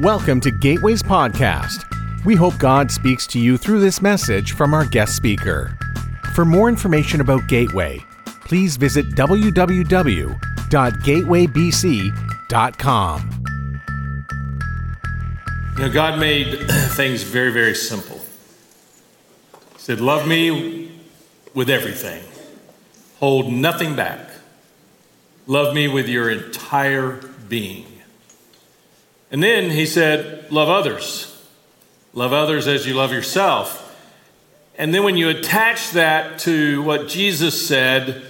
Welcome to Gateways Podcast. We hope God speaks to you through this message from our guest speaker. For more information about Gateway, please visit www.gatewaybc.com. You know, God made things very, very simple. He said, Love me with everything, hold nothing back. Love me with your entire being. And then he said, Love others. Love others as you love yourself. And then when you attach that to what Jesus said,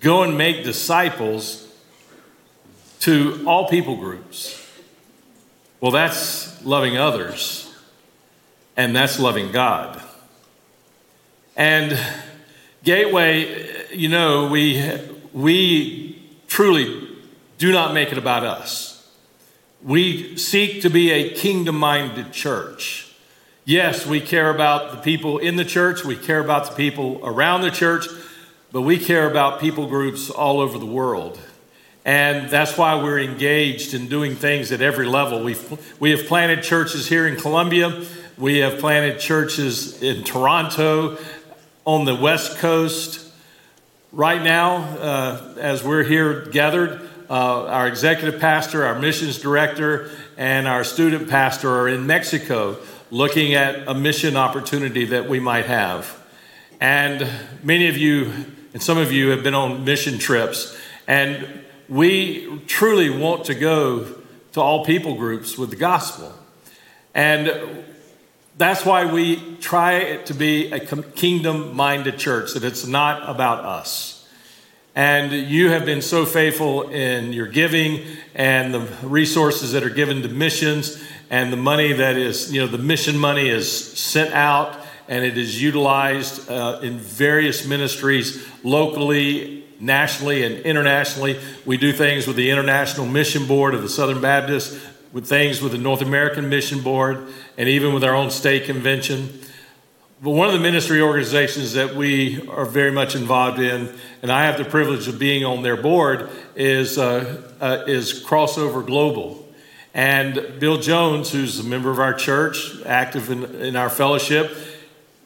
go and make disciples to all people groups. Well, that's loving others, and that's loving God. And Gateway, you know, we, we truly do not make it about us. We seek to be a kingdom minded church. Yes, we care about the people in the church, we care about the people around the church, but we care about people groups all over the world. And that's why we're engaged in doing things at every level. We've, we have planted churches here in Columbia, we have planted churches in Toronto, on the West Coast. Right now, uh, as we're here gathered, uh, our executive pastor, our missions director, and our student pastor are in Mexico looking at a mission opportunity that we might have. And many of you, and some of you, have been on mission trips, and we truly want to go to all people groups with the gospel. And that's why we try to be a kingdom minded church, that it's not about us. And you have been so faithful in your giving and the resources that are given to missions and the money that is, you know, the mission money is sent out and it is utilized uh, in various ministries locally, nationally, and internationally. We do things with the International Mission Board of the Southern Baptist, with things with the North American Mission Board, and even with our own state convention. But one of the ministry organizations that we are very much involved in, and I have the privilege of being on their board, is, uh, uh, is Crossover Global. And Bill Jones, who's a member of our church, active in, in our fellowship,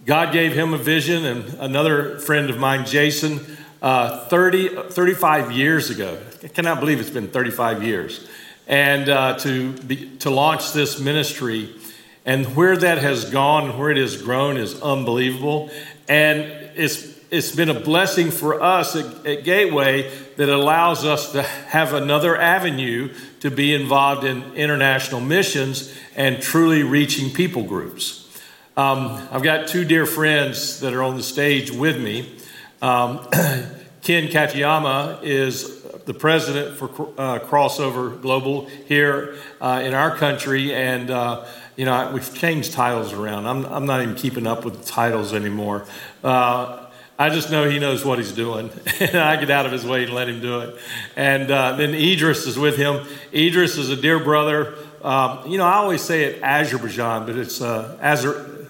God gave him a vision, and another friend of mine, Jason, uh, 30, 35 years ago. I cannot believe it's been 35 years. And uh, to, be, to launch this ministry and where that has gone, where it has grown, is unbelievable. And it's, it's been a blessing for us at, at Gateway that allows us to have another avenue to be involved in international missions and truly reaching people groups. Um, I've got two dear friends that are on the stage with me. Um, Ken Katayama is the president for uh, Crossover Global here uh, in our country, and uh, you know, we've changed titles around. I'm, I'm not even keeping up with titles anymore. Uh, I just know he knows what he's doing, and I get out of his way and let him do it. And uh, then Idris is with him. Idris is a dear brother. Um, you know, I always say it Azerbaijan, but it's uh, Azer-?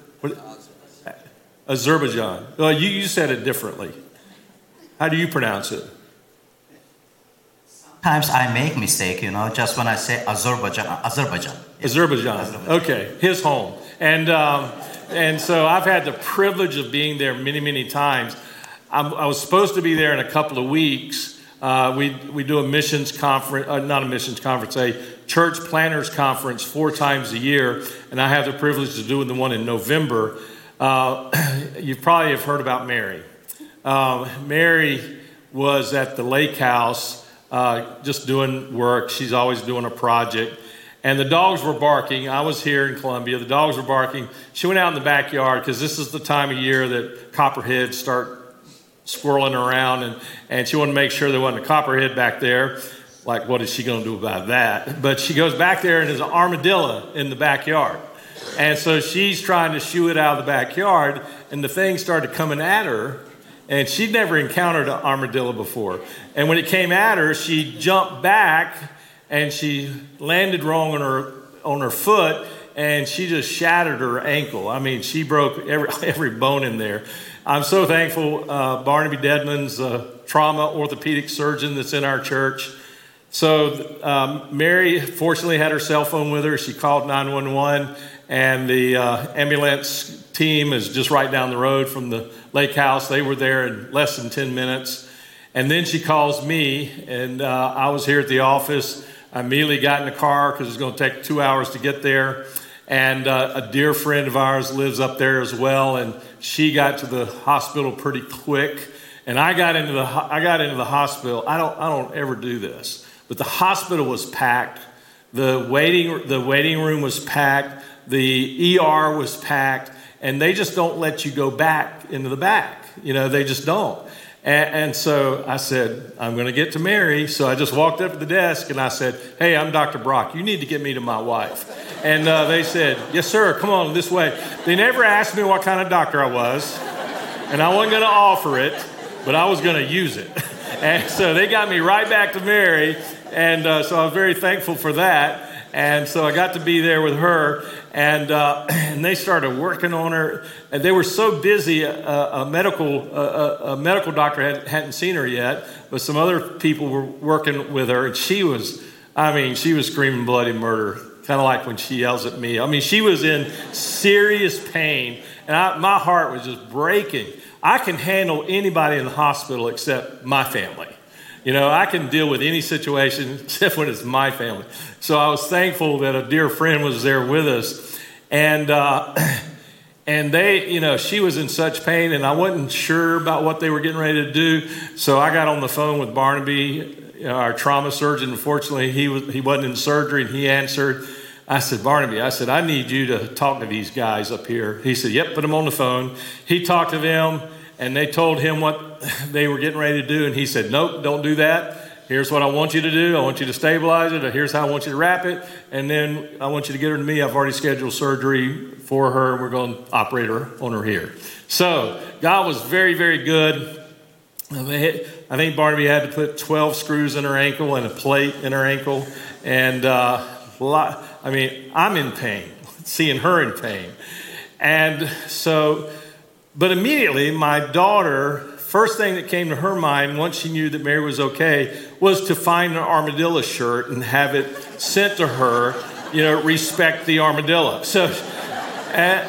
Azerbaijan. Well, you, you said it differently. How do you pronounce it? Sometimes I make mistake, you know, just when I say Azerbaijan, Azerbaijan. Azerbaijan. Azerbaijan. Okay, his home. And, um, and so I've had the privilege of being there many, many times. I'm, i was supposed to be there in a couple of weeks. Uh, we, we do a missions conference, uh, not a missions conference, a church planners conference four times a year, and I have the privilege of doing the one in November. Uh, you probably have heard about Mary. Um, Mary was at the lake house uh, just doing work. She's always doing a project. And the dogs were barking. I was here in Columbia. The dogs were barking. She went out in the backyard because this is the time of year that copperheads start squirreling around. And, and she wanted to make sure there wasn't a copperhead back there. Like, what is she going to do about that? But she goes back there and there's an armadillo in the backyard. And so she's trying to shoo it out of the backyard. And the thing started coming at her and she'd never encountered an armadillo before. And when it came at her, she jumped back and she landed wrong on her on her foot and she just shattered her ankle. I mean, she broke every every bone in there. I'm so thankful. Uh, Barnaby Deadman's a trauma orthopedic surgeon that's in our church So um, Mary fortunately had her cell phone with her. She called 911, and the uh, ambulance team is just right down the road from the lake house. They were there in less than 10 minutes. And then she calls me, and uh, I was here at the office. I immediately got in the car because it's going to take two hours to get there. And uh, a dear friend of ours lives up there as well, and she got to the hospital pretty quick. And I got into the I got into the hospital. I don't I don't ever do this but the hospital was packed. The waiting, the waiting room was packed. The ER was packed. And they just don't let you go back into the back. You know, they just don't. And, and so I said, I'm going to get to Mary. So I just walked up to the desk and I said, Hey, I'm Dr. Brock. You need to get me to my wife. And uh, they said, Yes, sir. Come on this way. They never asked me what kind of doctor I was. And I wasn't going to offer it, but I was going to use it. And so they got me right back to Mary. And uh, so I was very thankful for that. And so I got to be there with her, and, uh, and they started working on her. And they were so busy, uh, a, medical, a, a medical doctor had, hadn't seen her yet, but some other people were working with her. And she was, I mean, she was screaming bloody murder, kind of like when she yells at me. I mean, she was in serious pain, and I, my heart was just breaking. I can handle anybody in the hospital except my family. You know, I can deal with any situation except when it's my family. So I was thankful that a dear friend was there with us. And, uh, and they, you know, she was in such pain, and I wasn't sure about what they were getting ready to do. So I got on the phone with Barnaby, our trauma surgeon. Unfortunately, he, was, he wasn't in surgery, and he answered. I said, Barnaby, I said, I need you to talk to these guys up here. He said, Yep, put them on the phone. He talked to them, and they told him what they were getting ready to do, and he said, Nope, don't do that. Here's what I want you to do. I want you to stabilize it. Here's how I want you to wrap it. And then I want you to get her to me. I've already scheduled surgery for her. We're going to operate her on her here. So God was very, very good. I think Barnaby had to put 12 screws in her ankle and a plate in her ankle. And uh, I mean, I'm in pain, seeing her in pain. And so, but immediately my daughter, first thing that came to her mind once she knew that Mary was okay was to find an armadillo shirt and have it sent to her, you know, respect the armadillo. So, and,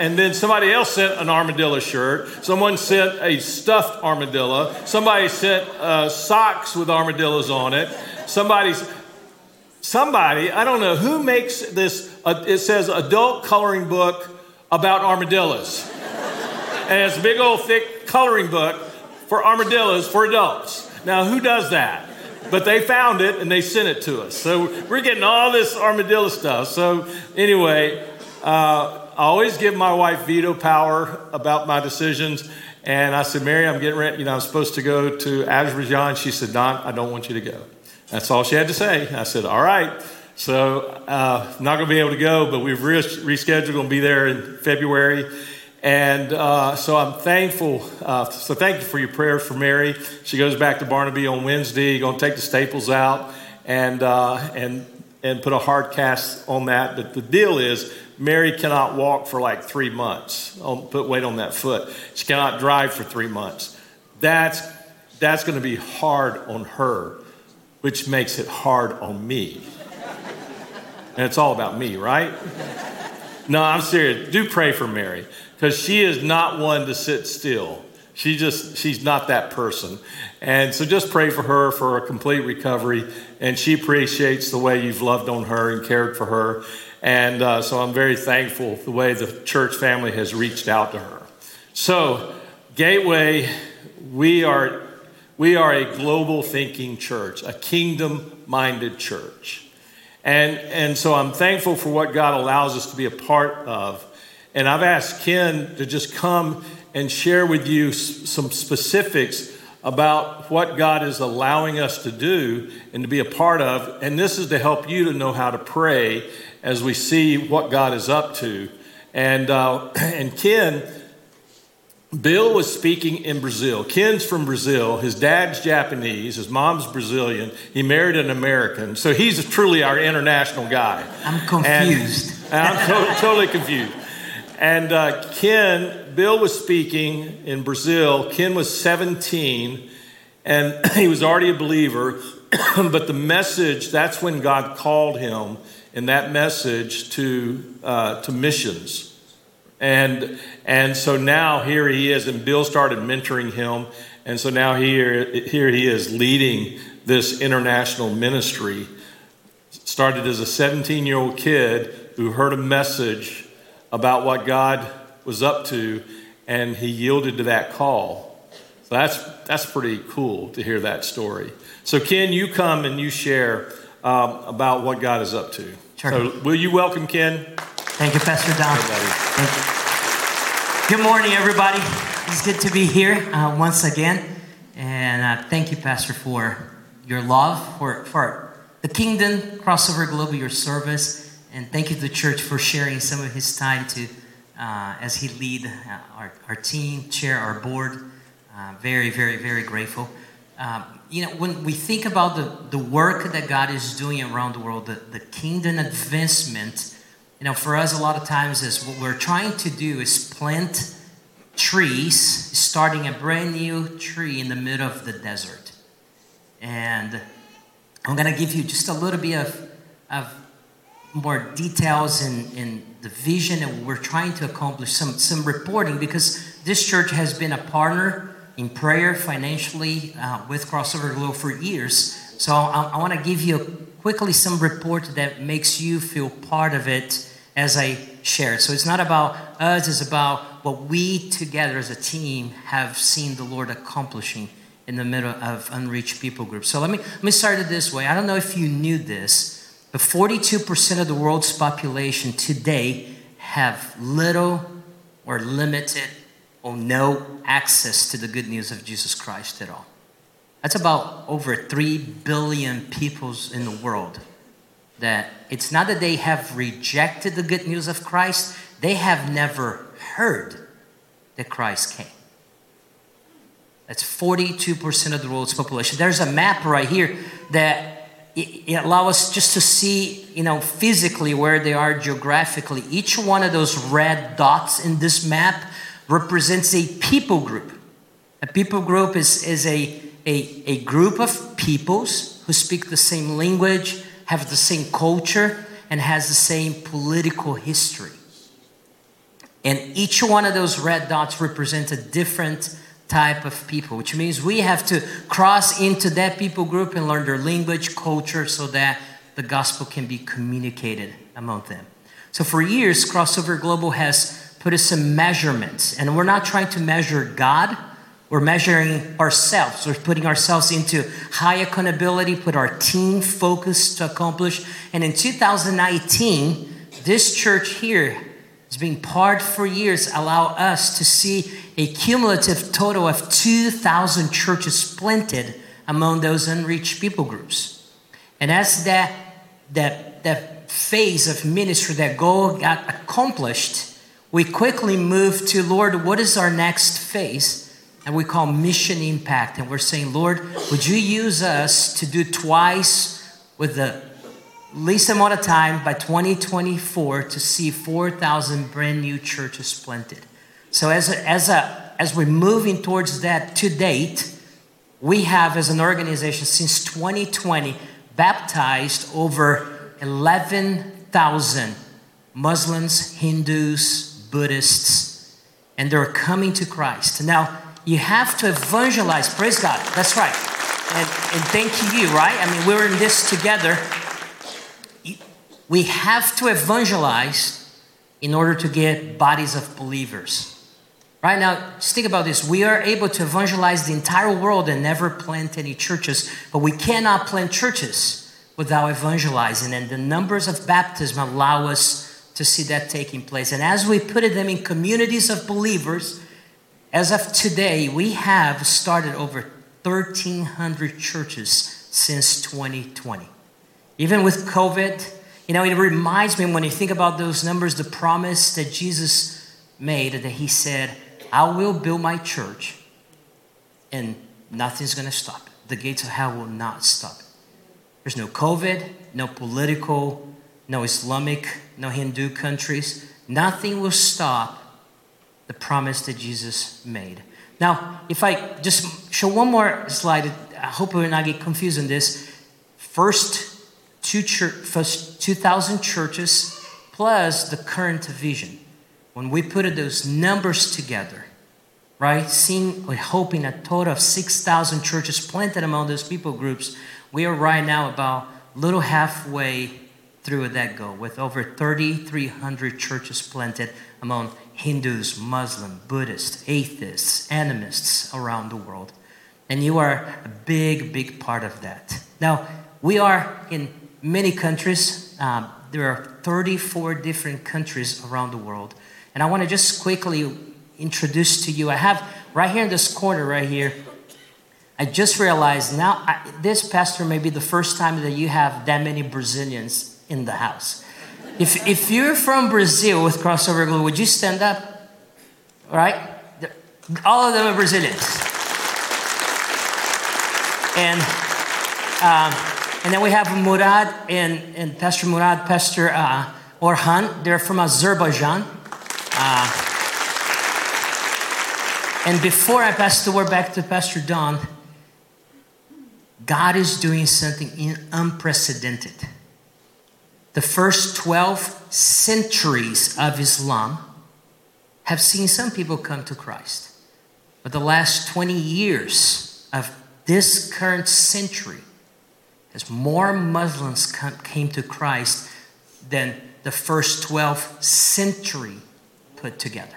and, then somebody else sent an armadillo shirt. Someone sent a stuffed armadillo. Somebody sent uh, socks with armadillos on it. Somebody's somebody, I don't know who makes this, uh, it says adult coloring book about armadillos. And it's a big old thick coloring book for armadillos for adults. Now, who does that? But they found it and they sent it to us. So we're getting all this armadillo stuff. So, anyway, uh, I always give my wife veto power about my decisions. And I said, Mary, I'm getting ready. You know, I'm supposed to go to Azerbaijan. She said, Don, I don't want you to go. That's all she had to say. I said, All right. So, uh, not going to be able to go, but we've re- rescheduled. Going to be there in February. And uh, so I'm thankful. Uh, so thank you for your prayers for Mary. She goes back to Barnaby on Wednesday. Going to take the staples out and uh, and and put a hard cast on that. But the deal is, Mary cannot walk for like three months. put weight on that foot. She cannot drive for three months. That's that's going to be hard on her which makes it hard on me. And it's all about me, right? No, I'm serious. Do pray for Mary because she is not one to sit still. She just, she's not that person. And so just pray for her for a complete recovery. And she appreciates the way you've loved on her and cared for her. And uh, so I'm very thankful the way the church family has reached out to her. So, Gateway, we are we are a global thinking church, a kingdom minded church. And, and so I'm thankful for what God allows us to be a part of. And I've asked Ken to just come and share with you some specifics about what God is allowing us to do and to be a part of. And this is to help you to know how to pray as we see what God is up to. And, uh, and Ken, Bill was speaking in Brazil. Ken's from Brazil. His dad's Japanese. His mom's Brazilian. He married an American. So he's truly our international guy. I'm confused. And, and I'm to- totally confused. And uh, Ken, Bill was speaking in Brazil. Ken was 17. And he was already a believer, but the message, that's when God called him in that message to, uh, to missions. And, and so now here he is, and Bill started mentoring him. And so now here, here he is leading this international ministry. Started as a 17 year old kid who heard a message about what God was up to, and he yielded to that call. So that's, that's pretty cool to hear that story. So, Ken, you come and you share um, about what God is up to. Sure. So, will you welcome Ken? Thank you, Pastor Don. Thank you. Good morning, everybody. It's good to be here uh, once again. And uh, thank you, Pastor, for your love, for, for the kingdom, crossover global, your service. And thank you to the church for sharing some of his time to, uh, as he lead uh, our, our team, chair our board. Uh, very, very, very grateful. Um, you know, when we think about the, the work that God is doing around the world, the, the kingdom advancement, you know, for us, a lot of times is what we're trying to do is plant trees, starting a brand new tree in the middle of the desert. And I'm going to give you just a little bit of, of more details in, in the vision and we're trying to accomplish some, some reporting because this church has been a partner in prayer financially uh, with crossover globe for years. So i, I want to give you quickly some report that makes you feel part of it as i share it so it's not about us it's about what we together as a team have seen the lord accomplishing in the middle of unreached people groups so let me let me start it this way. I don't know if you knew this but 42% of the world's population today have little or limited or no access to the good news of Jesus Christ at all. That's about over 3 billion people in the world that it's not that they have rejected the good news of Christ, they have never heard that Christ came. That's 42% of the world's population. There's a map right here that it, allows us just to see, you know, physically where they are geographically. Each one of those red dots in this map represents a people group. A people group is, is a, a, a group of peoples who speak the same language, have the same culture, and has the same political history. And each one of those red dots represents a different type of people, which means we have to cross into that people group and learn their language, culture, so that the gospel can be communicated among them. So for years, Crossover Global has put us some measurements, and we're not trying to measure God. We're measuring ourselves. We're putting ourselves into high accountability, put our team focused to accomplish. And in 2019, this church here has been part for years, allow us to see a cumulative total of 2,000 churches planted among those unreached people groups. And as that, that, that phase of ministry, that goal got accomplished, we quickly moved to, Lord, what is our next phase? And we call mission impact. And we're saying, Lord, would you use us to do twice with the least amount of time by 2024 to see 4,000 brand new churches planted? So as a, as a as we're moving towards that to date, we have as an organization since 2020 baptized over 11,000 Muslims, Hindus, Buddhists, and they're coming to Christ. Now, you have to evangelize. Praise God. That's right. And, and thank you, right? I mean, we're in this together. We have to evangelize in order to get bodies of believers. Right now, just think about this. We are able to evangelize the entire world and never plant any churches, but we cannot plant churches without evangelizing. And the numbers of baptism allow us to see that taking place. And as we put them in communities of believers, as of today, we have started over 1,300 churches since 2020. Even with COVID, you know, it reminds me when you think about those numbers, the promise that Jesus made that he said, I will build my church and nothing's going to stop it. The gates of hell will not stop it. There's no COVID, no political, no Islamic, no Hindu countries. Nothing will stop the promise that Jesus made. Now, if I just show one more slide, I hope we will not get confused on this. First, two church, 2,000 churches plus the current vision. When we put those numbers together, right, seeing, we're hoping a total of 6,000 churches planted among those people groups, we are right now about little halfway through that goal with over 3,300 churches planted among Hindus, Muslim, Buddhists, atheists, animists around the world. And you are a big, big part of that. Now, we are in many countries. Um, there are 34 different countries around the world. And I want to just quickly introduce to you. I have right here in this corner, right here, I just realized now I, this pastor may be the first time that you have that many Brazilians in the house. If, if you're from Brazil with Crossover Global, would you stand up? All right? All of them are Brazilians. And, um, and then we have Murad and, and Pastor Murad, Pastor uh, Orhan. They're from Azerbaijan. Uh, and before I pass the word back to Pastor Don, God is doing something unprecedented. The first 12 centuries of Islam have seen some people come to Christ. But the last 20 years of this current century, as more Muslims came to Christ than the first 12 century put together.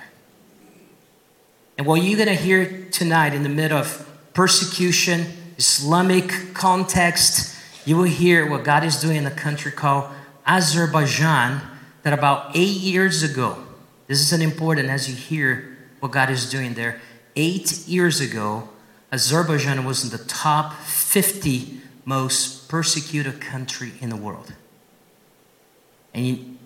And what you're going to hear tonight in the middle of persecution, Islamic context, you will hear what God is doing in a country called Azerbaijan that about eight years ago, this is an important as you hear what God is doing there. Eight years ago, Azerbaijan was in the top 50 most persecuted country in the world. And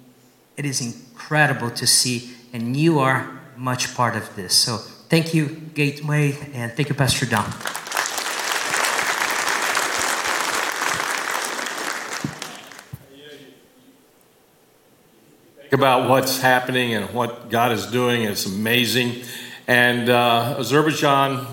it is incredible to see, and you are much part of this. So thank you, Gateway, and thank you, Pastor Don. about what's happening and what God is doing. It's amazing. And uh, Azerbaijan,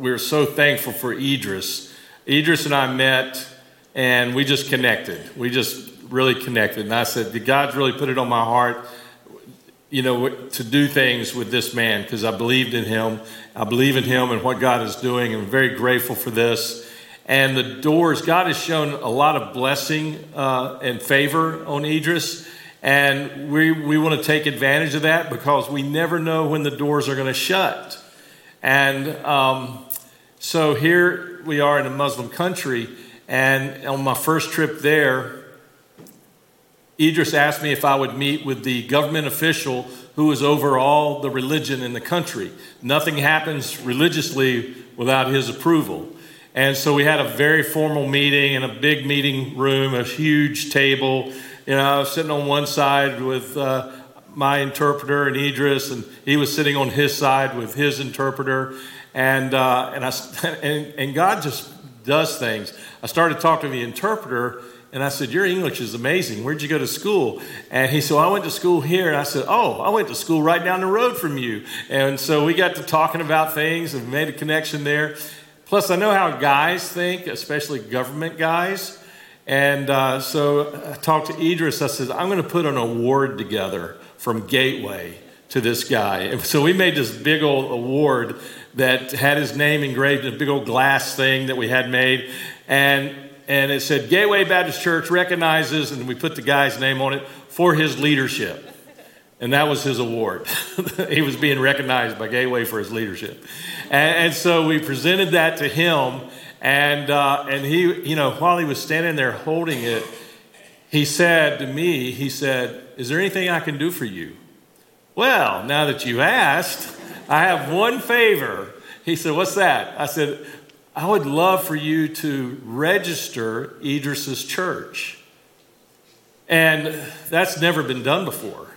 we're so thankful for Idris. Idris and I met and we just connected. We just really connected. And I said, Did God really put it on my heart, you know, to do things with this man? Because I believed in him. I believe in him and what God is doing. I'm very grateful for this. And the doors, God has shown a lot of blessing uh, and favor on Idris. And we, we want to take advantage of that because we never know when the doors are going to shut. And um, so here we are in a Muslim country. And on my first trip there, Idris asked me if I would meet with the government official who is over all the religion in the country. Nothing happens religiously without his approval. And so we had a very formal meeting in a big meeting room, a huge table you know, I was sitting on one side with uh, my interpreter and Idris, and he was sitting on his side with his interpreter. And, uh, and, I, and, and God just does things. I started talking to the interpreter, and I said, Your English is amazing. Where'd you go to school? And he said, well, I went to school here. And I said, Oh, I went to school right down the road from you. And so we got to talking about things and made a connection there. Plus, I know how guys think, especially government guys. And uh, so I talked to Idris. I said, I'm going to put an award together from Gateway to this guy. And so we made this big old award that had his name engraved in a big old glass thing that we had made. And, and it said, Gateway Baptist Church recognizes, and we put the guy's name on it, for his leadership. And that was his award. he was being recognized by Gateway for his leadership. And, and so we presented that to him. And, uh, and he, you know, while he was standing there holding it, he said to me, he said, Is there anything I can do for you? Well, now that you asked, I have one favor. He said, What's that? I said, I would love for you to register Idris's church. And that's never been done before.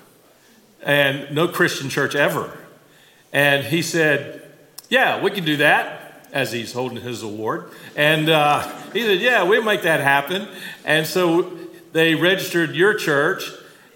And no Christian church ever. And he said, Yeah, we can do that as he's holding his award. And uh, he said, Yeah, we'll make that happen. And so they registered your church.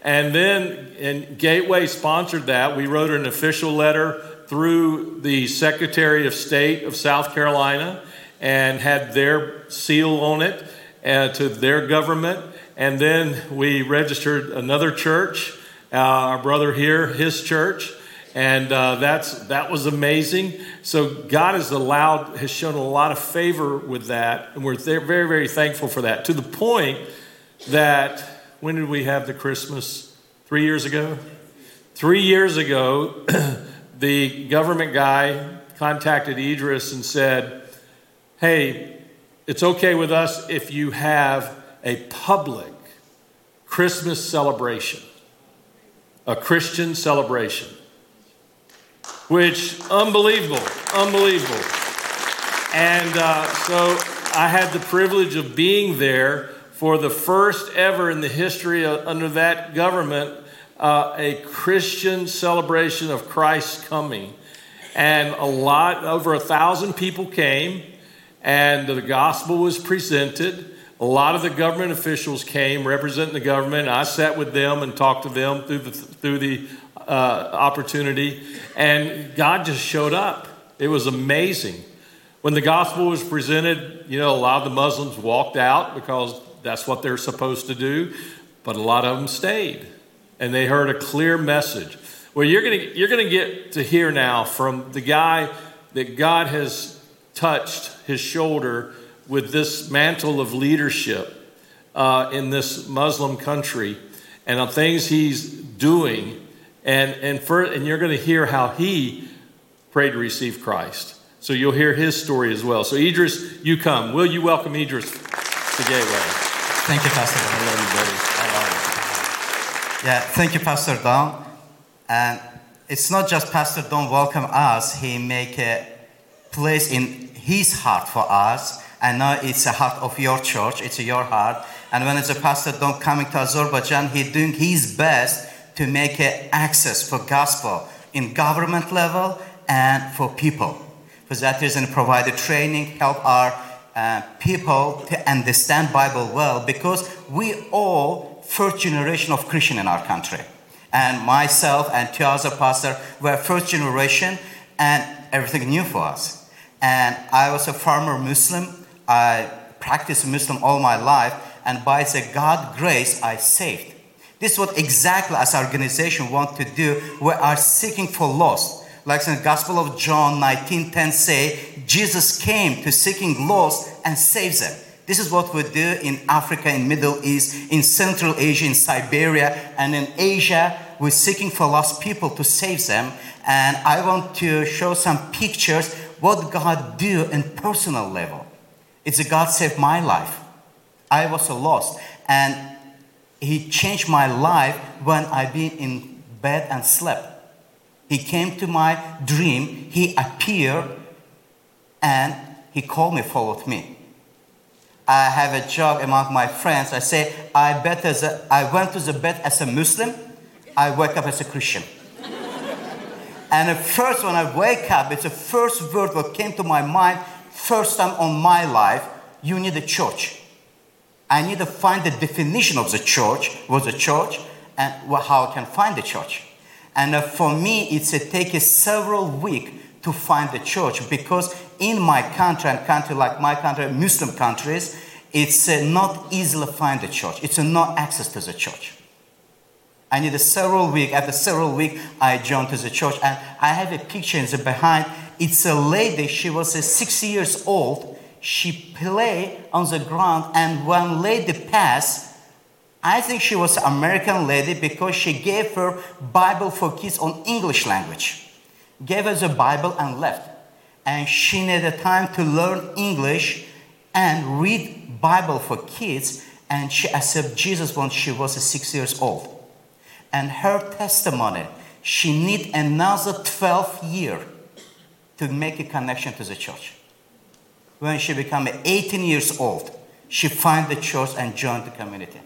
And then and Gateway sponsored that. We wrote an official letter through the Secretary of State of South Carolina and had their seal on it uh, to their government. And then we registered another church, uh, our brother here, his church. And uh, that's, that was amazing. So God has allowed, has shown a lot of favor with that. And we're very, very thankful for that. To the point that, when did we have the Christmas? Three years ago? Three years ago, the government guy contacted Idris and said, Hey, it's okay with us if you have a public Christmas celebration, a Christian celebration, which unbelievable, unbelievable. And uh, so I had the privilege of being there for the first ever in the history of, under that government uh, a Christian celebration of Christ's coming. And a lot, over a thousand people came, and the gospel was presented. A lot of the government officials came representing the government. I sat with them and talked to them through the, through the uh, opportunity, and God just showed up. It was amazing. When the gospel was presented, you know, a lot of the Muslims walked out because that's what they're supposed to do, but a lot of them stayed and they heard a clear message. Well, you're going you're going to get to hear now from the guy that God has touched his shoulder with this mantle of leadership uh, in this Muslim country and on things he's doing. And, and, for, and you're going to hear how he prayed to receive Christ. So you'll hear his story as well. So, Idris, you come. Will you welcome Idris to Gateway? Thank you, Pastor. I love you, buddy. Yeah, thank you, Pastor Don. And it's not just Pastor Don welcome us, he make a place in his heart for us. And now it's a heart of your church, it's your heart. And when it's a Pastor Don coming to Azerbaijan, he doing his best to make a access for gospel in government level and for people. For that reason, provide the training, help our uh, people to understand Bible well, because we all first generation of Christian in our country. And myself and two other pastors were first generation and everything new for us. And I was a farmer Muslim. I practiced Muslim all my life. And by the God grace, I saved. This is what exactly as organization want to do. We are seeking for lost. Like in the Gospel of John 19:10 say, Jesus came to seeking lost and save them. This is what we do in Africa, in Middle East, in Central Asia, in Siberia, and in Asia. We're seeking for lost people to save them. And I want to show some pictures what God do in personal level. It's a God saved my life. I was a lost, and He changed my life when I been in bed and slept. He came to my dream. He appeared, and He called me, followed me. I have a joke among my friends. I say, I, bet as a, I went to the bed as a Muslim, I wake up as a Christian. and the first, when I wake up, it's the first word that came to my mind, first time on my life, you need a church. I need to find the definition of the church, what's a church, and how I can find the church. And uh, for me, it's a take several weeks to find the church because in my country and country like my country, Muslim countries, it's uh, not easily find a church. It's uh, not access to the church. I need a several week. After several week, I joined to the church, and I have a picture in the behind. It's a lady. She was uh, six years old. She play on the ground, and one lady passed. I think she was an American lady because she gave her Bible for kids on English language. Gave her the Bible and left and she needed time to learn English and read Bible for kids. And she accepted Jesus when she was six years old. And her testimony, she need another 12 year to make a connection to the church. When she became 18 years old, she find the church and joined the community.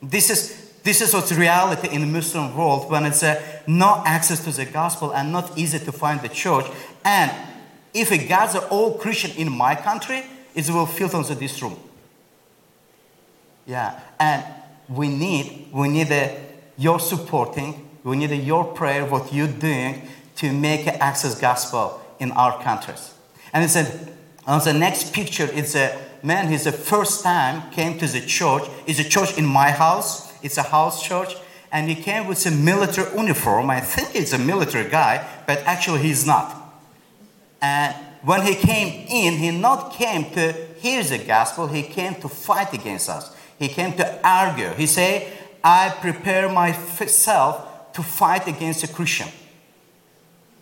This is this is what's reality in the Muslim world when it's uh, no access to the gospel and not easy to find the church. And if we gather all Christian in my country, it will fill into this room. Yeah, and we need we need uh, your supporting, we need uh, your prayer, what you're doing to make access gospel in our countries. And it's a, on the next picture, it's a man, he's the first time came to the church. It's a church in my house. It's a house church. And he came with a military uniform. I think he's a military guy, but actually he's not. And when he came in, he not came to hear the gospel, he came to fight against us. He came to argue. He said, I prepare myself to fight against a Christian.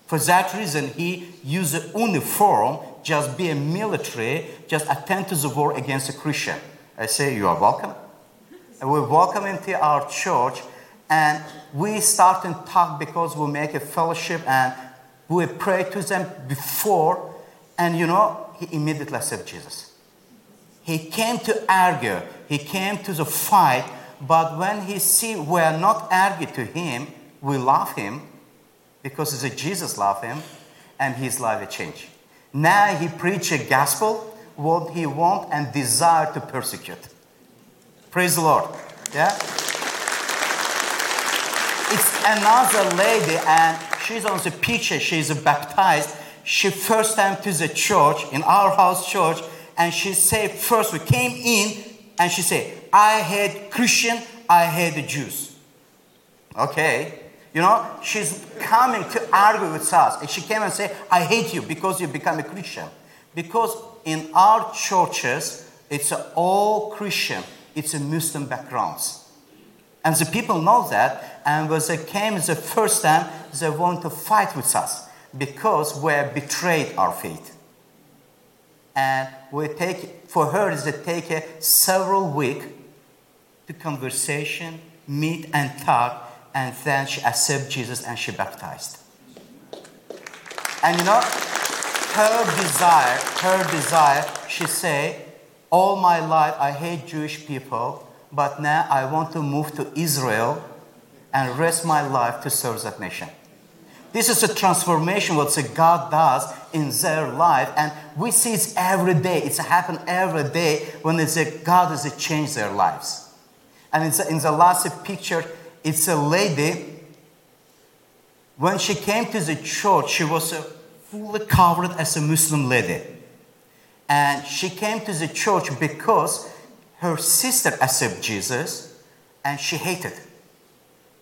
For that reason, he used a uniform, just be a military, just attend to the war against a Christian. I say, you are welcome. And we welcome into our church, and we start and talk because we make a fellowship and we pray to them before, and you know, he immediately accepted Jesus. He came to argue, he came to the fight, but when he see we are not argue to him, we love him because a Jesus love him, and his life will change. Now he preach a gospel what he want and desire to persecute. Praise the Lord. Yeah. It's another lady, and she's on the picture. She's baptized. She first time to the church in our house church, and she said first we came in, and she said, "I hate Christian. I hate the Jews." Okay. You know, she's coming to argue with us. And she came and said, I hate you because you become a Christian. Because in our churches, it's all Christian, it's a Muslim backgrounds. And the people know that, and when they came the first time, they want to fight with us because we have betrayed our faith. And we take, for her, it take several weeks to conversation, meet and talk, and then she accepted Jesus and she baptized. And you know, her desire, her desire, she say, all my life I hate Jewish people, but now I want to move to Israel and rest my life to serve that nation. This is a transformation what God does in their life, and we see it every day. It's happen every day when it's a, God has changed their lives. And it's in the last picture, it's a lady. When she came to the church, she was fully covered as a Muslim lady. And she came to the church because her sister accepted Jesus and she hated.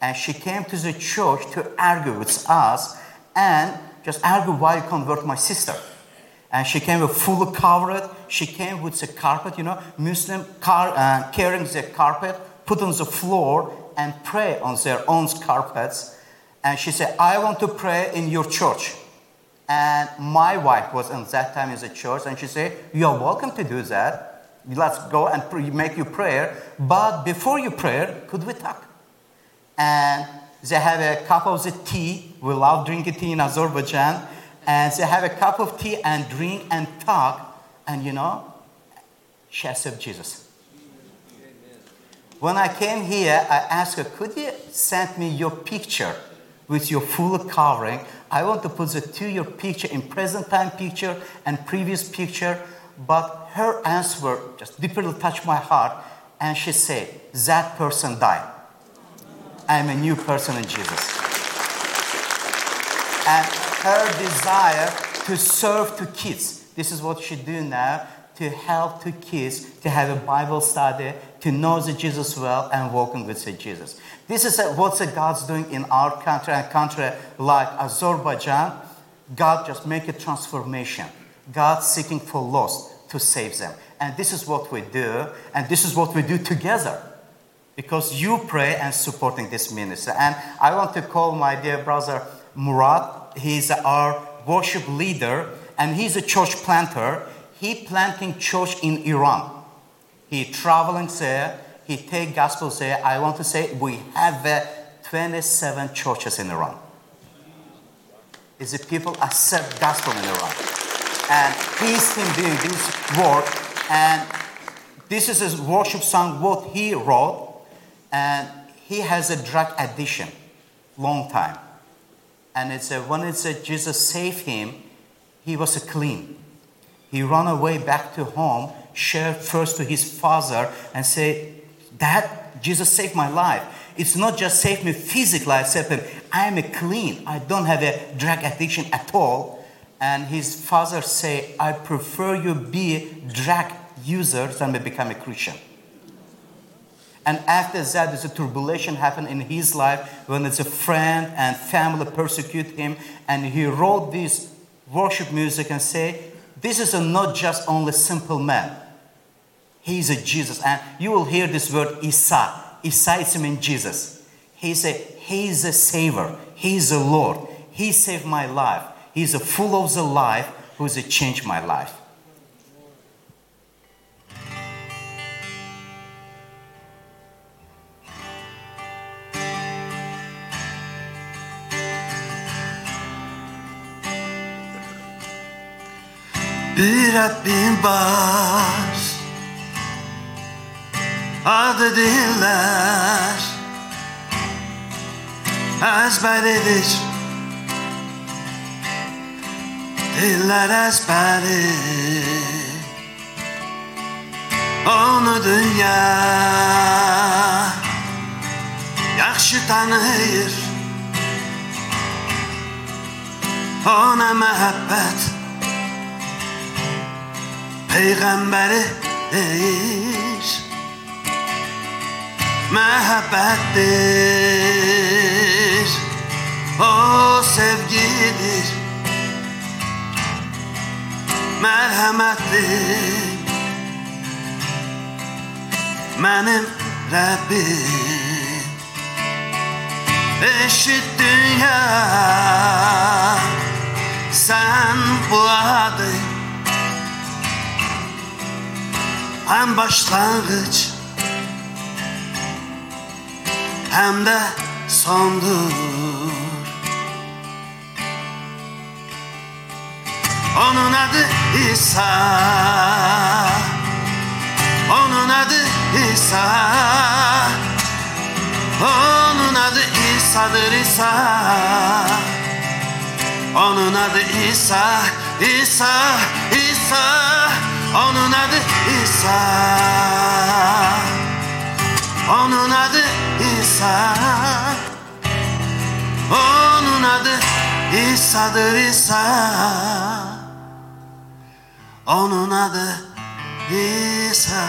And she came to the church to argue with us and just argue why you convert my sister. And she came with fully covered. She came with the carpet, you know, Muslim car, uh, carrying the carpet, put on the floor, and pray on their own carpets. And she said, I want to pray in your church. And my wife was in that time in the church, and she said, You are welcome to do that. Let's go and make you prayer. But before you pray, could we talk? And they have a cup of the tea. We love drinking tea in Azerbaijan. And they have a cup of tea and drink and talk. And you know, she accepted Jesus. When I came here, I asked her, could you send me your picture with your full covering? I want to put the two your picture in present time picture and previous picture. But her answer just deeply touched my heart. And she said, that person died. I'm a new person in Jesus. And her desire to serve to kids. This is what she do now to help to kids to have a Bible study, to know the Jesus well, and walking with the Jesus. This is what the God's doing in our country, a country like Azerbaijan. God just make a transformation. God seeking for lost to save them. And this is what we do, and this is what we do together. Because you pray and supporting this ministry. And I want to call my dear brother Murat. He's our worship leader, and he's a church planter he planting church in Iran. He traveling there. He take gospel there. I want to say we have uh, 27 churches in Iran. Is the people accept gospel in Iran, and he's him doing this work. And this is his worship song what he wrote, and he has a drug addiction, long time. And it's a, when it's a Jesus saved him, he was a clean he ran away back to home, shared first to his father, and said, Dad, Jesus saved my life. it's not just save me physically, I save him. I am a clean. I don't have a drug addiction at all. And his father say, I prefer you be drug user than become a Christian. And after that, there's a turbulence happened in his life when it's a friend and family persecute him. And he wrote this worship music and say, this is not just only simple man. He is a Jesus. And you will hear this word Isa. Isa is mean Jesus. He's a, he is a savior. He is a Lord. He saved my life. He's a full of the life who's a changed my life. Bir bin baş Adı diller. Ezberidir Diller ezberi. Onu dünya Yaxşı tanıyır. Ona məhəbbət peygamberi değiş. Məhəbbətdir O sevgidir. Mərhəmətdir Mənim Rəbbim. Eşit dünya Sən bu adı. Hem başlangıç hem de sondur. Onun adı İsa, onun adı İsa, onun adı İsa'dır İsa. Onun adı İsa, İsa, İsa. Onun adı İsa. Onun adı İsa. Onun adı İsa'dır İsa. Onun adı İsa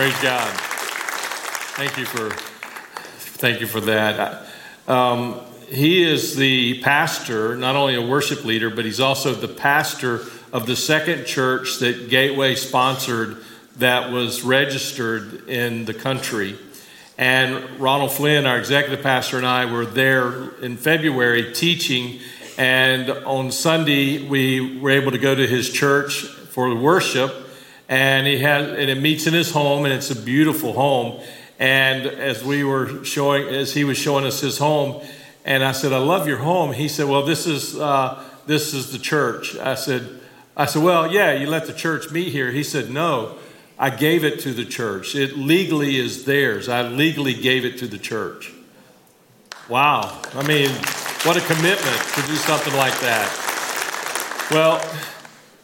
Praise God. Thank you for thank you for that. Um, he is the pastor, not only a worship leader, but he's also the pastor of the second church that Gateway sponsored that was registered in the country. And Ronald Flynn, our executive pastor, and I were there in February teaching. And on Sunday, we were able to go to his church for worship and he has and it meets in his home and it's a beautiful home. And as we were showing as he was showing us his home and i said i love your home. He said well this is uh, this is the church. I said i said well yeah you let the church meet here. He said no i gave it to the church. It legally is theirs. I legally gave it to the church. Wow. I mean what a commitment to do something like that. Well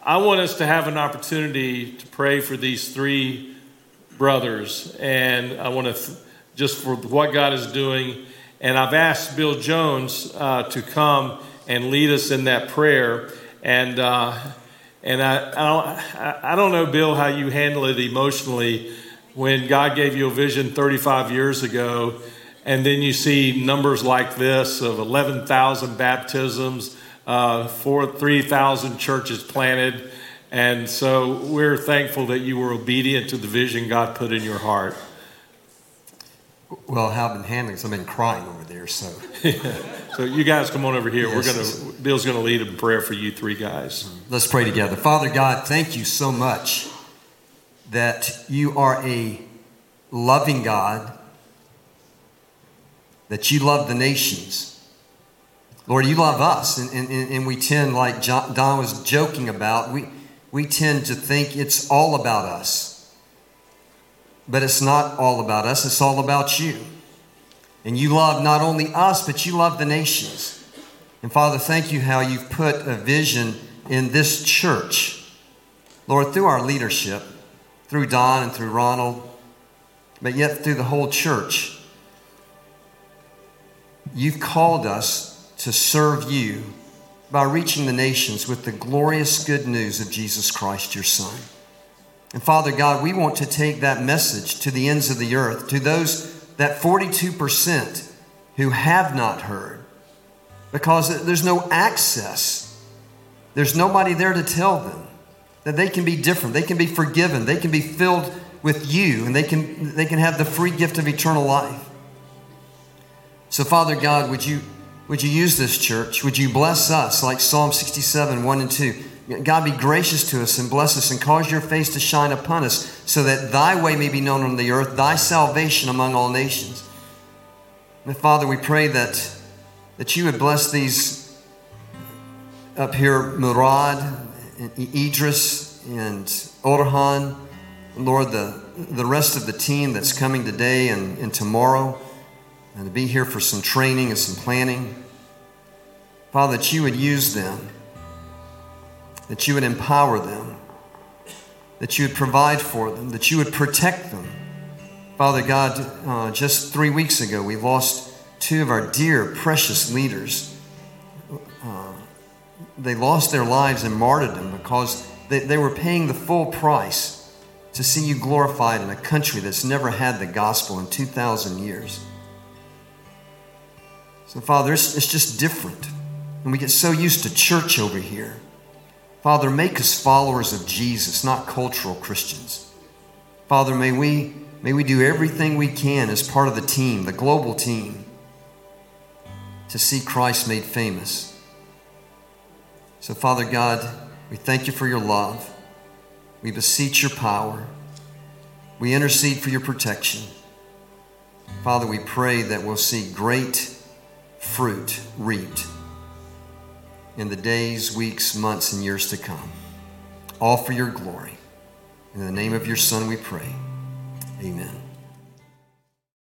I want us to have an opportunity to pray for these three brothers, and I want to th- just for what God is doing. And I've asked Bill Jones uh, to come and lead us in that prayer. And uh, and I, I, I don't know, Bill, how you handle it emotionally when God gave you a vision 35 years ago, and then you see numbers like this of 11,000 baptisms uh, four, 3,000 churches planted. And so we're thankful that you were obedient to the vision God put in your heart. Well, how I've been handling, so I've been crying over there. So, so you guys come on over here. Yes. We're gonna. Bill's gonna lead a prayer for you three guys. let's pray together. Father God, thank you so much that you are a loving God, that you love the nations, Lord, you love us, and, and, and we tend, like John, Don was joking about, we, we tend to think it's all about us. But it's not all about us, it's all about you. And you love not only us, but you love the nations. And Father, thank you how you've put a vision in this church. Lord, through our leadership, through Don and through Ronald, but yet through the whole church, you've called us to serve you by reaching the nations with the glorious good news of Jesus Christ, your Son. And Father God, we want to take that message to the ends of the earth, to those that 42% who have not heard, because there's no access. There's nobody there to tell them that they can be different, they can be forgiven, they can be filled with you, and they can, they can have the free gift of eternal life. So, Father God, would you, would you use this church? Would you bless us like Psalm 67, 1 and 2? God, be gracious to us and bless us and cause your face to shine upon us so that thy way may be known on the earth, thy salvation among all nations. And Father, we pray that, that you would bless these up here, Murad, and Idris, and Orhan, Lord, the, the rest of the team that's coming today and, and tomorrow, and to be here for some training and some planning. Father, that you would use them that you would empower them, that you would provide for them, that you would protect them. Father God, uh, just three weeks ago, we lost two of our dear, precious leaders. Uh, they lost their lives in martyrdom because they, they were paying the full price to see you glorified in a country that's never had the gospel in 2,000 years. So, Father, it's, it's just different. And we get so used to church over here. Father, make us followers of Jesus, not cultural Christians. Father, may we, may we do everything we can as part of the team, the global team, to see Christ made famous. So, Father God, we thank you for your love. We beseech your power. We intercede for your protection. Father, we pray that we'll see great fruit reaped in the days, weeks, months, and years to come. All for your glory. In the name of your Son we pray. Amen.